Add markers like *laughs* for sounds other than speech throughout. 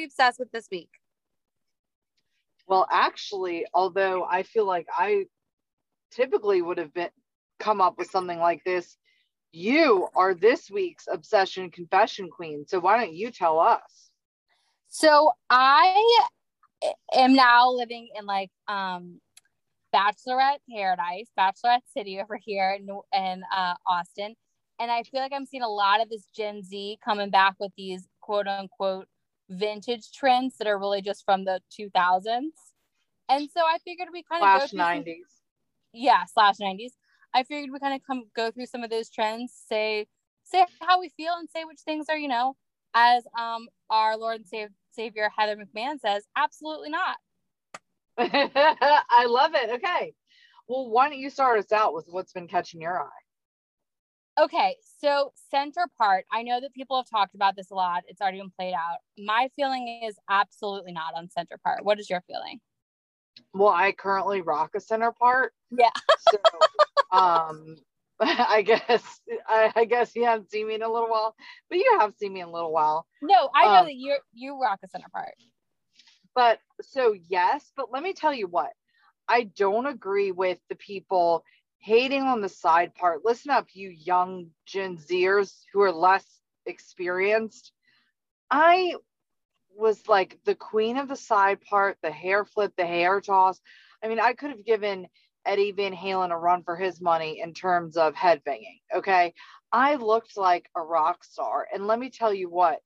we obsessed with this week? Well, actually, although I feel like I typically would have been come up with something like this, you are this week's obsession confession queen. So why don't you tell us? So I am now living in like um bachelorette paradise, bachelorette city over here in, in uh, Austin. And I feel like I'm seeing a lot of this Gen Z coming back with these quote unquote vintage trends that are really just from the 2000s. And so I figured we kind of slash 90s. Some, yeah, slash 90s. I figured we kind of come go through some of those trends, say say how we feel, and say which things are you know, as um our Lord and Savior, Savior Heather McMahan says, absolutely not. *laughs* I love it. Okay, well, why don't you start us out with what's been catching your eye? Okay, so center part. I know that people have talked about this a lot. It's already been played out. My feeling is absolutely not on center part. What is your feeling? Well, I currently rock a center part. Yeah. so, um, *laughs* I guess I, I, guess you haven't seen me in a little while, but you have seen me in a little while. No, I know um, that you you rock a center part. But so yes, but let me tell you what. I don't agree with the people hating on the side part. Listen up, you young Gen Zers who are less experienced. I was like the queen of the side part, the hair flip, the hair toss. I mean, I could have given Eddie Van Halen a run for his money in terms of headbanging. Okay. I looked like a rock star. And let me tell you what,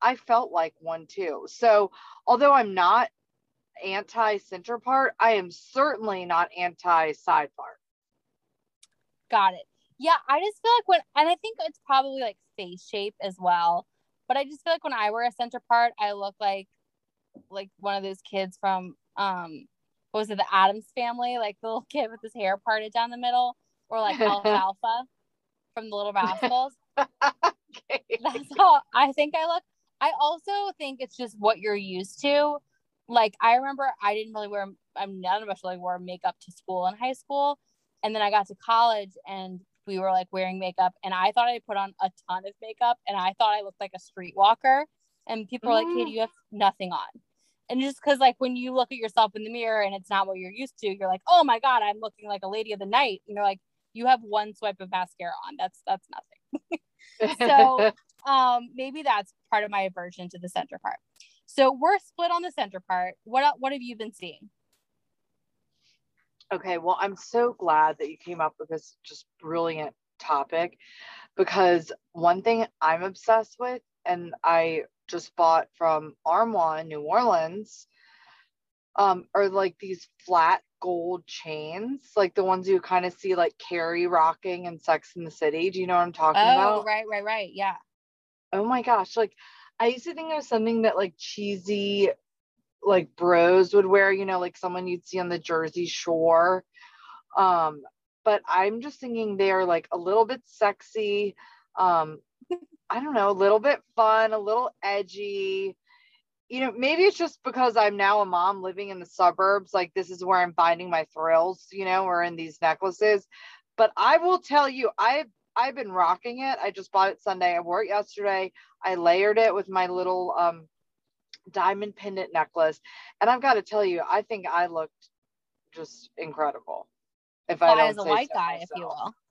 I felt like one too. So, although I'm not anti center part, I am certainly not anti side part. Got it. Yeah, I just feel like when, and I think it's probably like face shape as well. But I just feel like when I wear a center part, I look like like one of those kids from um what was it, the Addams family, like the little *laughs* kid with his hair parted down the middle, or like Alfalfa *laughs* from the Little Rascals. *laughs* okay. That's how I think I look. I also think it's just what you're used to. Like I remember I didn't really wear I'm none of us really wore makeup to school in high school. And then I got to college and we were like wearing makeup and I thought I put on a ton of makeup and I thought I looked like a streetwalker. And people were like, Katie, you have nothing on. And just because like when you look at yourself in the mirror and it's not what you're used to, you're like, oh my God, I'm looking like a lady of the night. And you're like, you have one swipe of mascara on. That's that's nothing. *laughs* so *laughs* um maybe that's part of my aversion to the center part. So we're split on the center part. What what have you been seeing? Okay, well, I'm so glad that you came up with this just brilliant topic because one thing I'm obsessed with, and I just bought from Armoire in New Orleans, um, are like these flat gold chains, like the ones you kind of see like Carrie rocking in Sex in the City. Do you know what I'm talking oh, about? Oh, right, right, right. Yeah. Oh my gosh. Like I used to think it was something that like cheesy like bros would wear, you know, like someone you'd see on the Jersey Shore. Um, but I'm just thinking they're like a little bit sexy. Um, I don't know, a little bit fun, a little edgy. You know, maybe it's just because I'm now a mom living in the suburbs. Like, this is where I'm finding my thrills, you know, or in these necklaces. But I will tell you, I've I've been rocking it. I just bought it Sunday. I wore it yesterday. I layered it with my little um diamond pendant necklace. And I've got to tell you, I think I looked just incredible. If I don't as a white so guy, myself. if you will. *laughs*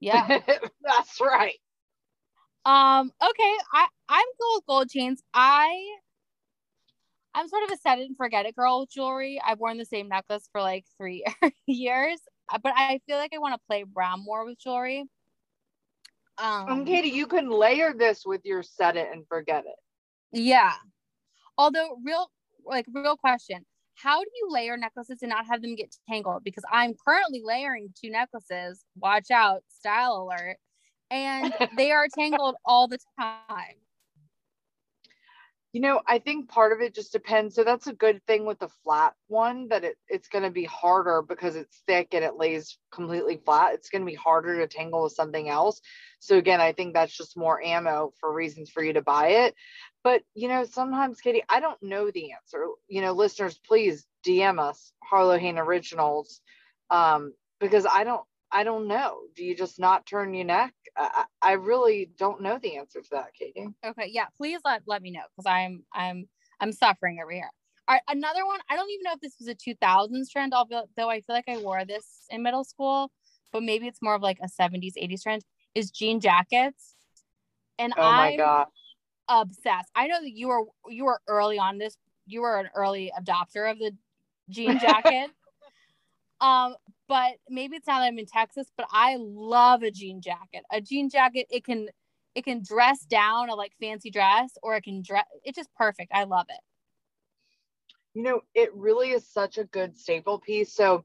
Yeah. That's right. Um, okay. I, I'm cool with gold chains. I I'm sort of a set it and forget it girl with jewelry. I've worn the same necklace for like three *laughs* years, but I feel like I want to play around more with jewelry. Um, um, Katie, you can layer this with your set it and forget it. Yeah, Although, real like real question, how do you layer necklaces and not have them get tangled? Because I'm currently layering two necklaces. Watch out, style alert, and they are tangled all the time. You know, I think part of it just depends. So that's a good thing with the flat one that it, it's going to be harder because it's thick and it lays completely flat. It's going to be harder to tangle with something else. So again, I think that's just more ammo for reasons for you to buy it. But you know, sometimes Katie, I don't know the answer. You know, listeners, please DM us Harlow Hain Originals um, because I don't I don't know. Do you just not turn your neck? I, I really don't know the answer to that, Katie. Okay, yeah, please let let me know because I'm I'm I'm suffering over here. All right, another one. I don't even know if this was a 2000s trend, although I feel like I wore this in middle school, but maybe it's more of like a 70s, 80s trend. Is jean jackets, and Oh my I'm god. obsessed. I know that you were you were early on this. You were an early adopter of the jean *laughs* jacket. um, but maybe it's now that I'm in Texas, but I love a jean jacket. A jean jacket, it can it can dress down a like fancy dress, or it can dress. It's just perfect. I love it. You know, it really is such a good staple piece. So,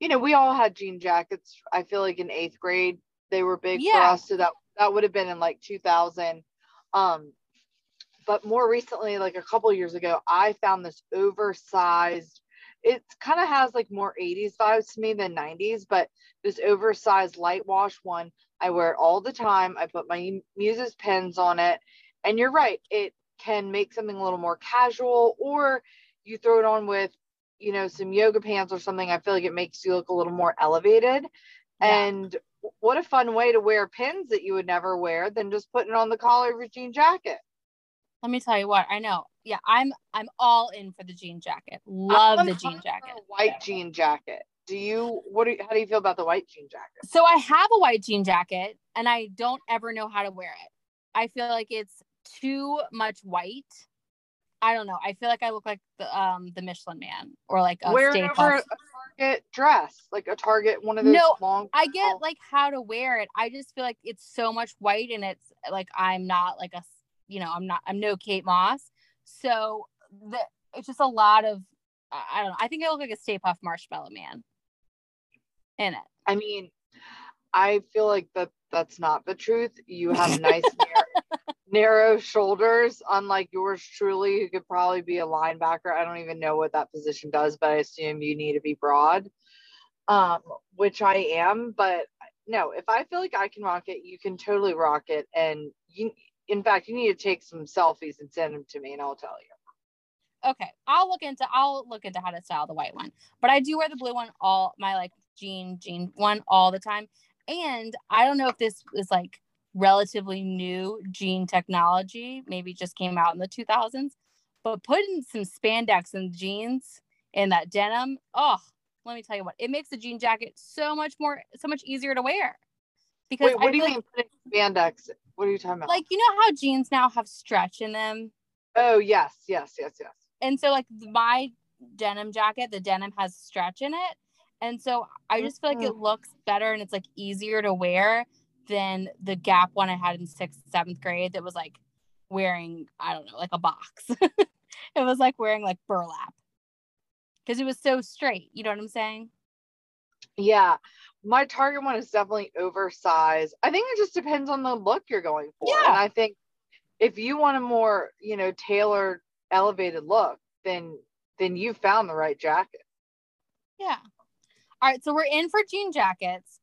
you know, we all had jean jackets. I feel like in eighth grade they were big for us. So that that would have been in like 2000. Um, but more recently, like a couple years ago, I found this oversized. It kind of has like more 80s vibes to me than 90s, but this oversized light wash one. I wear it all the time. I put my Muses pins on it, and you're right. It can make something a little more casual, or you throw it on with, you know, some yoga pants or something. I feel like it makes you look a little more elevated. Yeah. And what a fun way to wear pins that you would never wear than just putting it on the collar of your jean jacket. Let me tell you what I know. Yeah, I'm I'm all in for the jean jacket. Love I'm the jean jacket. White jean jacket. Do you what do you, how do you feel about the white jean jacket? So I have a white jean jacket and I don't ever know how to wear it. I feel like it's too much white. I don't know. I feel like I look like the um the Michelin man or like a Wear a Target dress, like a Target one of those No, long. I get like how to wear it. I just feel like it's so much white and it's like I'm not like a you know, I'm not I'm no Kate Moss. So the it's just a lot of I don't know. I think I look like a Stay Puft marshmallow man in it. I mean, I feel like that that's not the truth. You have *laughs* nice narrow, narrow shoulders, unlike yours truly, who could probably be a linebacker. I don't even know what that position does, but I assume you need to be broad. Um, which I am, but no, if I feel like I can rock it, you can totally rock it. And you in fact, you need to take some selfies and send them to me and I'll tell you. okay i'll look into i'll look into how to style the white one but i do wear the blue one all my like jean jean one all the time and i don't know if this is like relatively new jean technology maybe just came out in the 2000s but putting some spandex in jeans in that denim oh let me tell you what it makes the jean jacket so much more so much easier to wear because Wait, what I do you mean putting spandex? What are you talking about? like, you know how jeans now have stretch in them? Oh yes, yes, yes, yes. and so like my denim jacket the denim has stretch in it. And so i just feel like it mm. looks better and it's like easier to wear than the gap one i had in sixth seventh grade that was like wearing i don't know like a box. *laughs* It was like wearing like burlap. Because it was so straight you know what i'm saying? Yeah, my target one is definitely oversized. I think it just depends on the look you're going for. Yeah. And I think if you want a more, you know, tailored, elevated look, then then you found the right jacket. yeah all right so we're in for jean jackets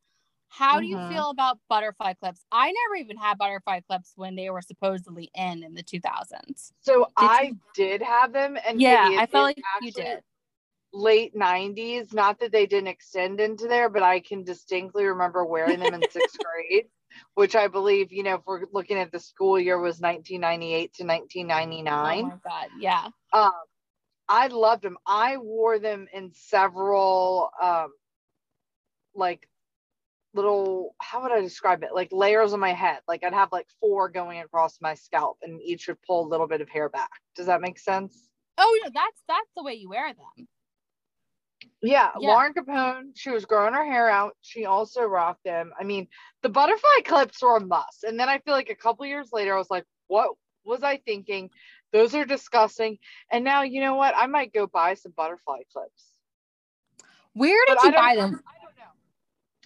how do you Mhm. feel about butterfly clips i never even had butterfly clips when they were supposedly in in the 2000s So Did I you- did have them, and yeah i felt like you did Late '90s. Not that they didn't extend into there, but I can distinctly remember wearing them in *laughs* sixth grade, which I believe, you know, if we're looking at the school year, was 1998 to 1999. Oh my god, yeah. um i loved them i wore them in several um like little how would i describe it like layers on my head like i'd have like four going across my scalp and each would pull a little bit of hair back does that make sense Oh no, that's that's the way you wear them. Yeah, Yeah. lauren capone she was growing her hair out she also rocked them i mean the butterfly *laughs* clips were a must and then i feel like a couple years later i was like what was i thinking those are disgusting and now you know what i might go buy some butterfly clips Where did But I you buy them? I don't know.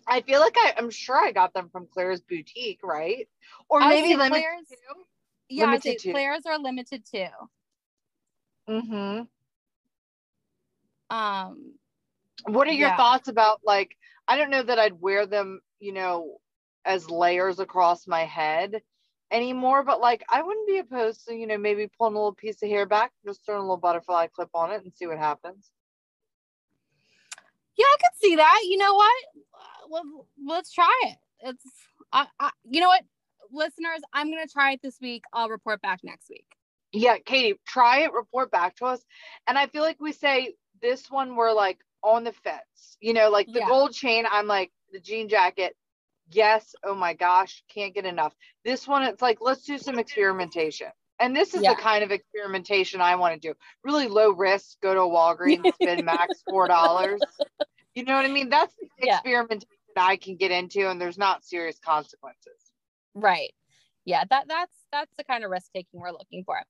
I feel like I, I'm sure I got them from Claire's boutique, right? Or I maybe limited Claire's- too. Yeah, limited too. Claire's are limited too. Mm-hmm. Um, What are your Yeah. thoughts about like? I don't know that I'd wear them, you know, as layers across my head anymore, but like I wouldn't be opposed to, you know, maybe pulling a little piece of hair back, just throwing a little butterfly clip on it and see what happens. yeah, I could see that. You know what? Well, let's try it. It's, I, I, you know what, listeners, I'm gonna try it this week. I'll report back next week. Yeah, Katie, try it, report back to us. And I feel like we say this one we're like on the fence. You know, like the Yeah. gold chain, I'm like the jean jacket. Yes, oh my gosh, can't get enough. This one, it's like let's do some experimentation. And this is Yeah. the kind of experimentation I want to do. Really low risk, go to a Walgreens, *laughs* spend max four dollars. You know what I mean? That's the Yeah. experimentation I can get into, and there's not serious consequences. Right. Yeah, that that's that's the kind of risk taking we're looking for.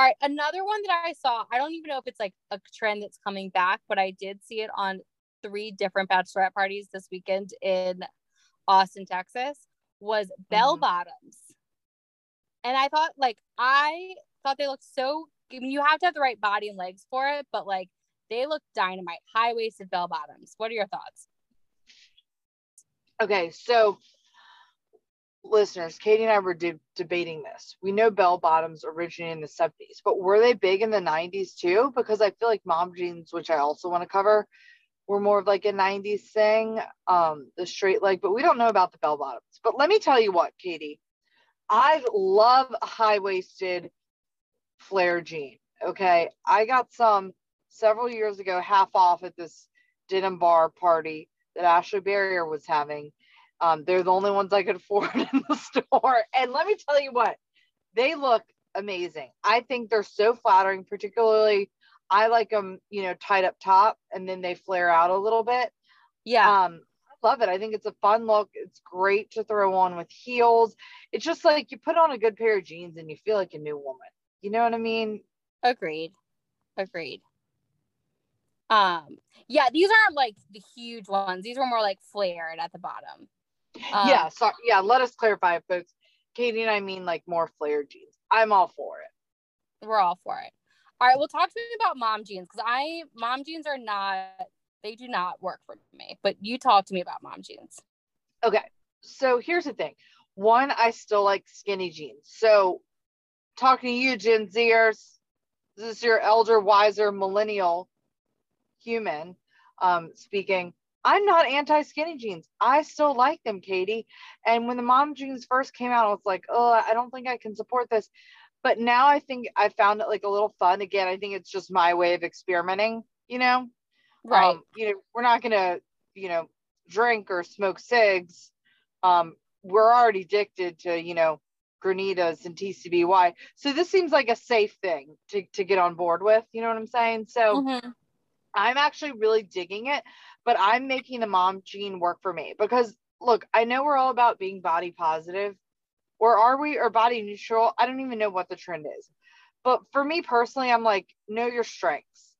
All right, another one that I saw, I don't even know if it's like a trend that's coming back, but I did see it on three different bachelorette parties this weekend in Austin, Texas, was bell Mhm. bottoms. And I thought like I thought they looked so I mean you have to have the right body and legs for it, but like they look dynamite, high-waisted bell bottoms. What are your thoughts? Okay, so listeners, Katie and I were de- debating this. We know bell bottoms originated in the 70s, but were they big in the 90s too? Because I feel like mom jeans, which I also want to cover, were more of like a 90s thing, um, the straight leg, but we don't know about the bell bottoms. But let me tell you what, Katie, I love high waisted flare jean. Okay, I got some several years ago, half off at this denim bar party that Ashley Barrier was having. Um, they're the only ones I could afford *laughs* in the store. And let me tell you what, they look amazing. I think they're so flattering, particularly I like them, you know, tied up top and then they flare out a little bit. Yeah. Um, I love it. I think it's a fun look. It's great to throw on with heels. It's just like you put on a good pair of jeans and you feel like a new woman. You know what I mean? Agreed. Agreed. Um, yeah, these aren't like the huge ones. These were more like flared at the bottom. Um, yeah. So yeah, let us clarify, folks. Katie and I mean like more flared jeans. I'm all for it. We're all for it. All right, well, talk to me about mom jeans because I mom jeans are not they do not work for me. But you talk to me about mom jeans. Okay. So here's the thing. One, I still like skinny jeans. So talking to you, Gen Zers, this is your elder, wiser, millennial human um, speaking. I'm not anti skinny jeans. I still like them, Katie. And when the mom jeans first came out, I was like, oh, I don't think I can support this. But now I think I found it like a little fun. Again, I think it's just my way of experimenting, you know? Right. Um, you know, we're not gonna, you know, drink or smoke cigs. Um, we're already addicted to, you know, granitas and TCBY. So this seems like a safe thing to, to get on board with. You know what I'm saying? So Mhm. I'm actually really digging it, but I'm making the mom jean work for me because look, I know we're all about being body positive, or are we, or body neutral? I don't even know what the trend is. But for me personally, I'm like, know your strengths.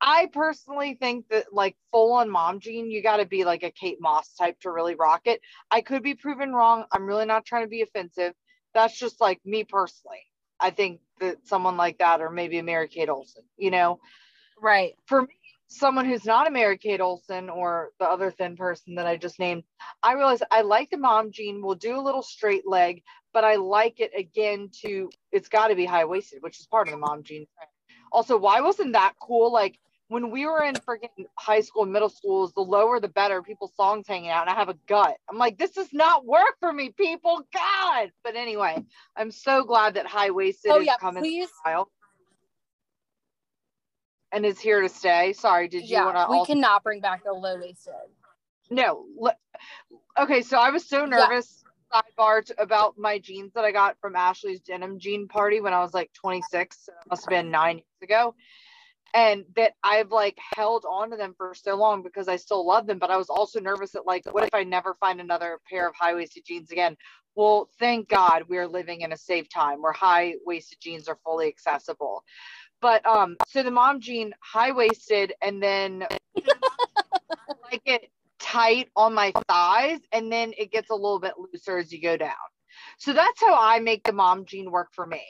I- personally think that like full on mom jean, you got to be like a Kate Moss type to really rock it. I could be proven wrong. I'm really not trying to be offensive. That's just like me personally. I think that someone like that, or maybe a Mary Kate Olsen, you know, Right. for me, someone who's not a Mary Kate Olsen or the other thin person that I just named, I realize I like the mom jean. We'll do a little straight leg, but I like it again to it's got to be high waisted, which is part of the mom jean. Also, why wasn't that cool? Like when we were in freaking high school and middle schools, the lower the better, people's songs hanging out, and I have a gut. I'm like, this does not work for me, people. God. But anyway, I'm so glad that high waisted Oh is yeah, coming please. And is here to stay. Sorry, did you Yeah, want to we also cannot bring back the low waisted. no okay so i was so Yeah. nervous sidebar to, about my jeans that i got from ashley's denim jean party when i was like 26 so it must have been nine years ago and that i've like held on to them for so long because i still love them but i was also nervous that like what if i never find another pair of high-waisted jeans again well thank god we're living in a safe time where high-waisted jeans are fully accessible but um so the mom jean high-waisted and then *laughs* like it tight on my thighs and then it gets a little bit looser as you go down. So that's how I make the mom jean work for me.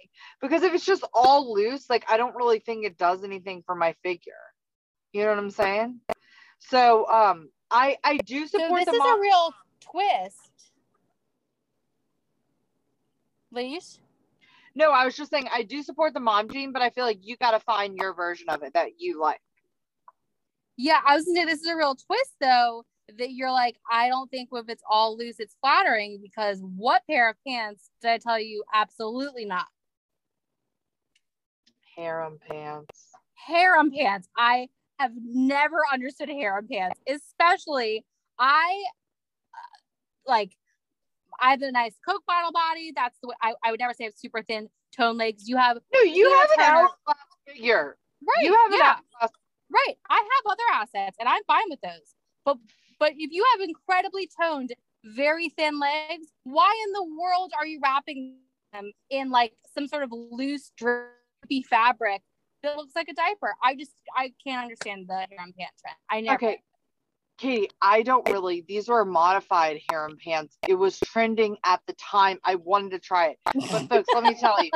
Because if it's just all loose, like I don't really think it does anything for my figure. You know what I'm saying? So um I I do support So this is mom a real twist. Leash? No, I was just saying I do support the mom jean, but I feel like you got to find your version of it that you like. Yeah, I was gonna say this is a real twist though. That you're like, I don't think if it's all loose, it's flattering because what pair of pants did I tell you? Absolutely not. Harem pants. Harem pants. I have never understood harem pants, especially I uh, like I have a nice Coke bottle body. That's the way I, I would never say I have super thin tone legs. You have No, you have an hourglass figure. right. You have an hourglass. right. I have other assets and I'm fine with those. But but if you have incredibly toned, very thin legs, why in the world are you wrapping them in like some sort of loose drippy fabric that looks like a diaper? I just I can't understand the harem pant trend. I never Okay. Katie, I don't really. These were modified harem pants. It was trending at the time. I wanted to try it. But *laughs* folks, let me tell you.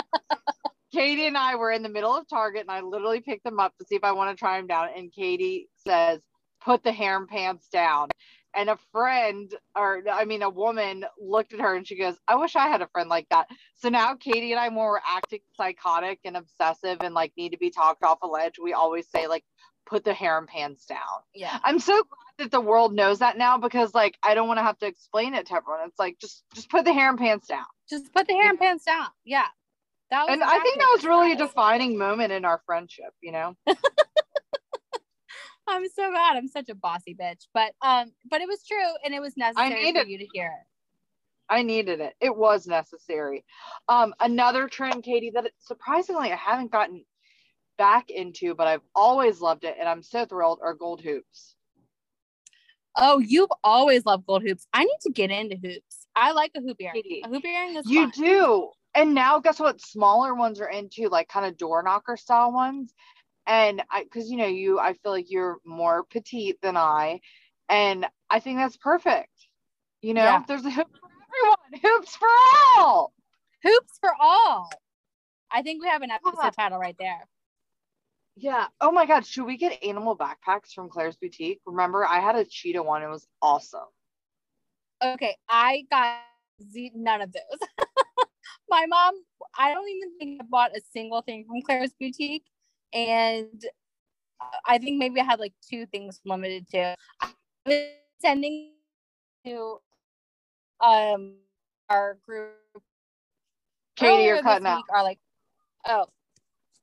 Katie and I were in the middle of Target and I literally picked them up to see if I want to try them down. And Katie says, put the harem pants down. And a friend, or I mean, a woman looked at her and she goes, I wish I had a friend like that. So now Katie and I, when we're acting psychotic and obsessive and like need to be talked off a ledge, we always say, like, put the harem pants down. yeah. I'm so glad that the world knows that now because like I don't want to have to explain it to everyone. It's like just just put the harem pants down. Just put the harem pants down. Yeah. That was And I think that was really a it was. defining moment in our friendship, you know? *laughs* I'm so glad I'm such a bossy bitch. But um, but it was true and it was necessary for needed- you to hear it. I needed it. It was necessary. Um, another trend, Katie, that surprisingly I haven't gotten back into, but I've always loved it, and I'm so thrilled, are gold hoops. Oh, you've always loved gold hoops. I need to get into hoops. I like a hoop earring. A hoop earring is You fun. do. And now guess what? Smaller ones are into like kind of door knocker style ones. And I cause you know, you I feel like you're more petite than I. And I think that's perfect. You know, Yeah. there's a hoop for everyone, *laughs* hoops for all. Hoops for all. I think we have an episode Yeah. title right there. Yeah. Oh my god, should we get animal backpacks from Claire's boutique? Remember, I had a cheetah one. It was awesome. Okay, I got z- none of those. *laughs* My mom, I don't even think I bought a single thing from Claire's boutique, and I think maybe I had like two things Limited Too. I was sending to um our group. Katie, you're cutting out. Are like, oh,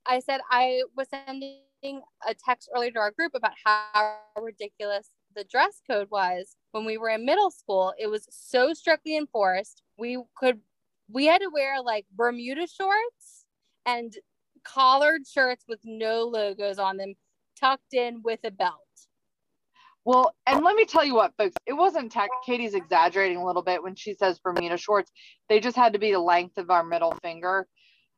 I said I was sending a text earlier to our group about how ridiculous the dress code was when we were in middle school. It was so strictly enforced. We could, we had to wear like Bermuda shorts and collared shirts with no logos on them, tucked in with a belt. Well, and let me tell you what, folks, it wasn't tech. Katie's exaggerating a little bit when she says Bermuda shorts. They just had to be the length of our middle finger.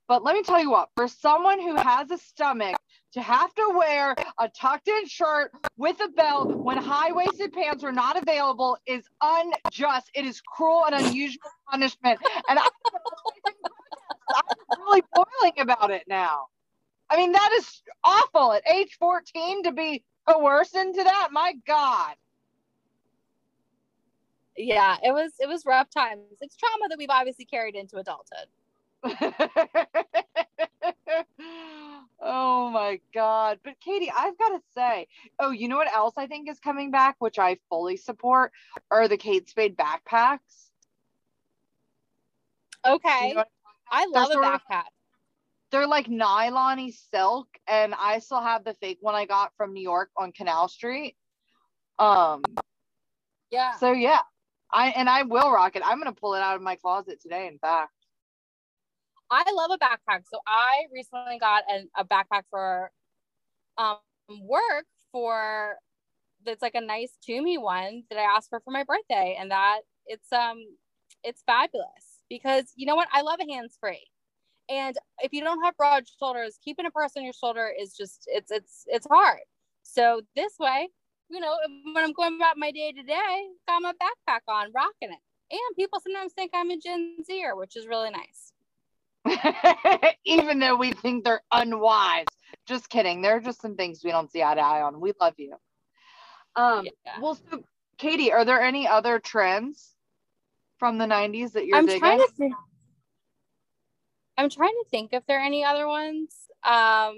But let me tell you what, for someone who has a stomach to have to wear a tucked in shirt with a belt when high waisted pants are not available is unjust. It is cruel and unusual punishment. And I'm I'm really boiling about it now. I mean, that is awful at age 14 to be coerced into that. My God. Yeah, it was it was rough times. It's trauma that we've obviously carried into adulthood. *laughs* oh my God. But Katie, I've got to say, oh, you know what else I think is coming back, which I fully support, are the Kate Spade backpacks. Okay, You know I love a sort of- backpack. they're like nylon silk, and I still have the fake one I got from New York on Canal Street. Um, Yeah. so yeah, I and I will rock it. I'm gonna pull it out of my closet today, in fact. I love a backpack. So I recently got an, a backpack for um work for that's like a nice Tumi one that I asked for for my birthday, and that it's um it's fabulous because you know what I love a hands free, and if you don't have broad shoulders, keeping a purse on your shoulder is just it's it's it's hard. So this way, you know, when I'm going about my day to day, got my backpack on, rocking it. And people sometimes think I'm a Gen Zer, which is really nice. *laughs* Even though we think they're unwise. Just kidding. There are just some things we don't see eye to eye on. We love you. Um, Yeah. well, so Katie, are there any other trends from the 90s that you're I'm digging? trying to think. I'm trying to think if there are any other ones. Um,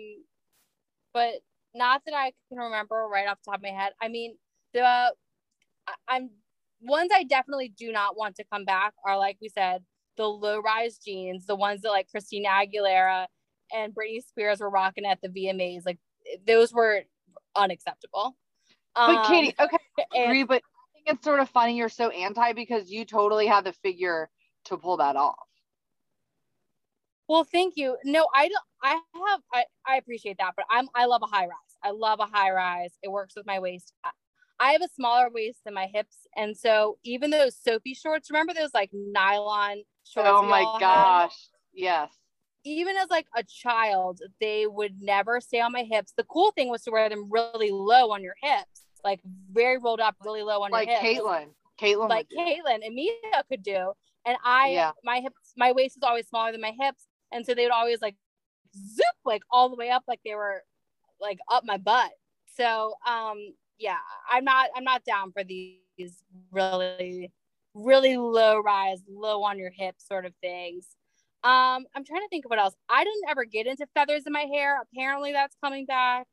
but not that I can remember right off the top of my head. I mean, the I'm ones I definitely do not want to come back are like we said, the low rise jeans, the ones that like Christina Aguilera and Britney Spears were rocking at the VMAs. Like those were unacceptable. But Um, Katie, okay, I and- agree, but I think it's sort of funny you're so anti because you totally have the figure to pull that off. Well, thank you. No, I don't. I have. I, I appreciate that, but I'm. I love a high rise. I love a high rise. It works with my waist. I- have a smaller waist than my hips, and so even those Soffe shorts. Remember those like nylon shorts? oh my all had? gosh. Yes. Even as like a child, they would never stay on my hips. The cool thing was to wear them really low on your hips, like very rolled up, really low on Like your hips Like Caitlyn. Caitlyn. like. Caitlyn and Mia could do. And I, Yeah. my hips, my waist is always smaller than my hips, and so they would always like zoop like all the way up, like they were like up my butt. So, um, yeah, I'm not, I'm not down for these really, really low rise, low on your hip sort of things. Um, I'm trying to think of what else. I didn't ever get into feathers in my hair. Apparently, that's coming back.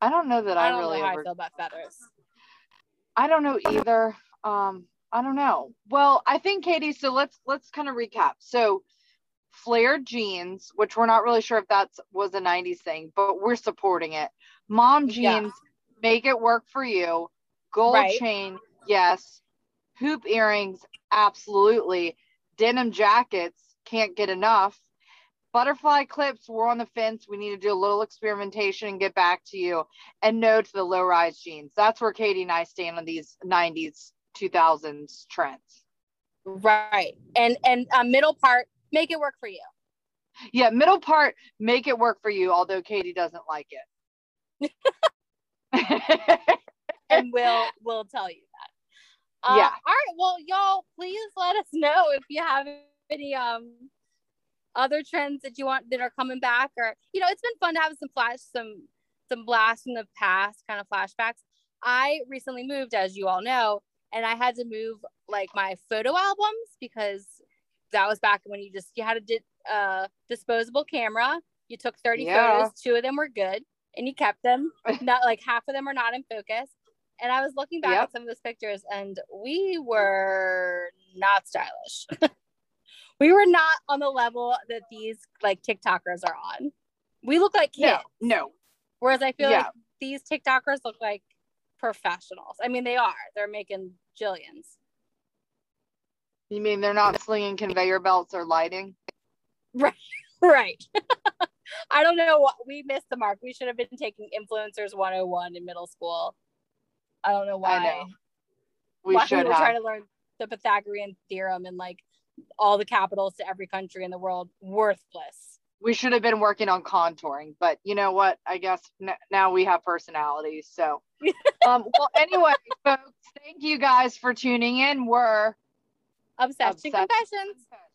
I don't know that I I, don't really know how ever I feel about feathers. I don't know either. Um, I don't know. Well, I think Katie, so let's let's kind of recap. So flared jeans, which we're not really sure if that's was a 90s thing, but we're supporting it. Mom Yeah. Make it work for you. Gold Right. chain, yes. Hoop earrings, absolutely. Denim jackets, can't get enough. Butterfly clips, we're on the fence. We need to do a little experimentation and get back to you. And no to the low rise jeans. That's where Katie and I stand on these 90s, 2000s trends. Right. And and uh, middle part, make it work for you. Yeah, middle part, make it work for you, although Katie doesn't like it. *laughs* *laughs* and we'll we'll tell you that. Uh, Yeah. All right. Well, y'all, please let us know if you have any um other trends that you want that are coming back, or you know, it's been fun to have some flash, some some blasts from the past, kind of flashbacks. I recently moved, as you all know, and I had to move like my photo albums because that was back when you just you had a di- uh, disposable camera. You took 30 Yeah. photos, two of them were good, and you kept them. *laughs* Not like half of them are not in focus. And I was looking back Yep. at some of those pictures, and we were not stylish. *laughs* we were not on the level that these like TikTokers are on. We look like kids. no, no. Whereas I feel Yeah. like these TikTokers look like professionals. I mean, they are. They're making jillions. You mean they're not slinging conveyor belts or lighting? *laughs* Right, right. *laughs* I don't know what we missed the mark. We should have been taking influencers 101 in middle school. I don't know why. know. We why should we were have. trying to learn the Pythagorean theorem and like all the capitals to every country in the world. Worthless. we should have been working on contouring, but you know what? I guess n- now we have personalities. So, *laughs* um, well, anyway, folks, thank you guys for tuning in. We're Obsession Obsession confessions. Confessions.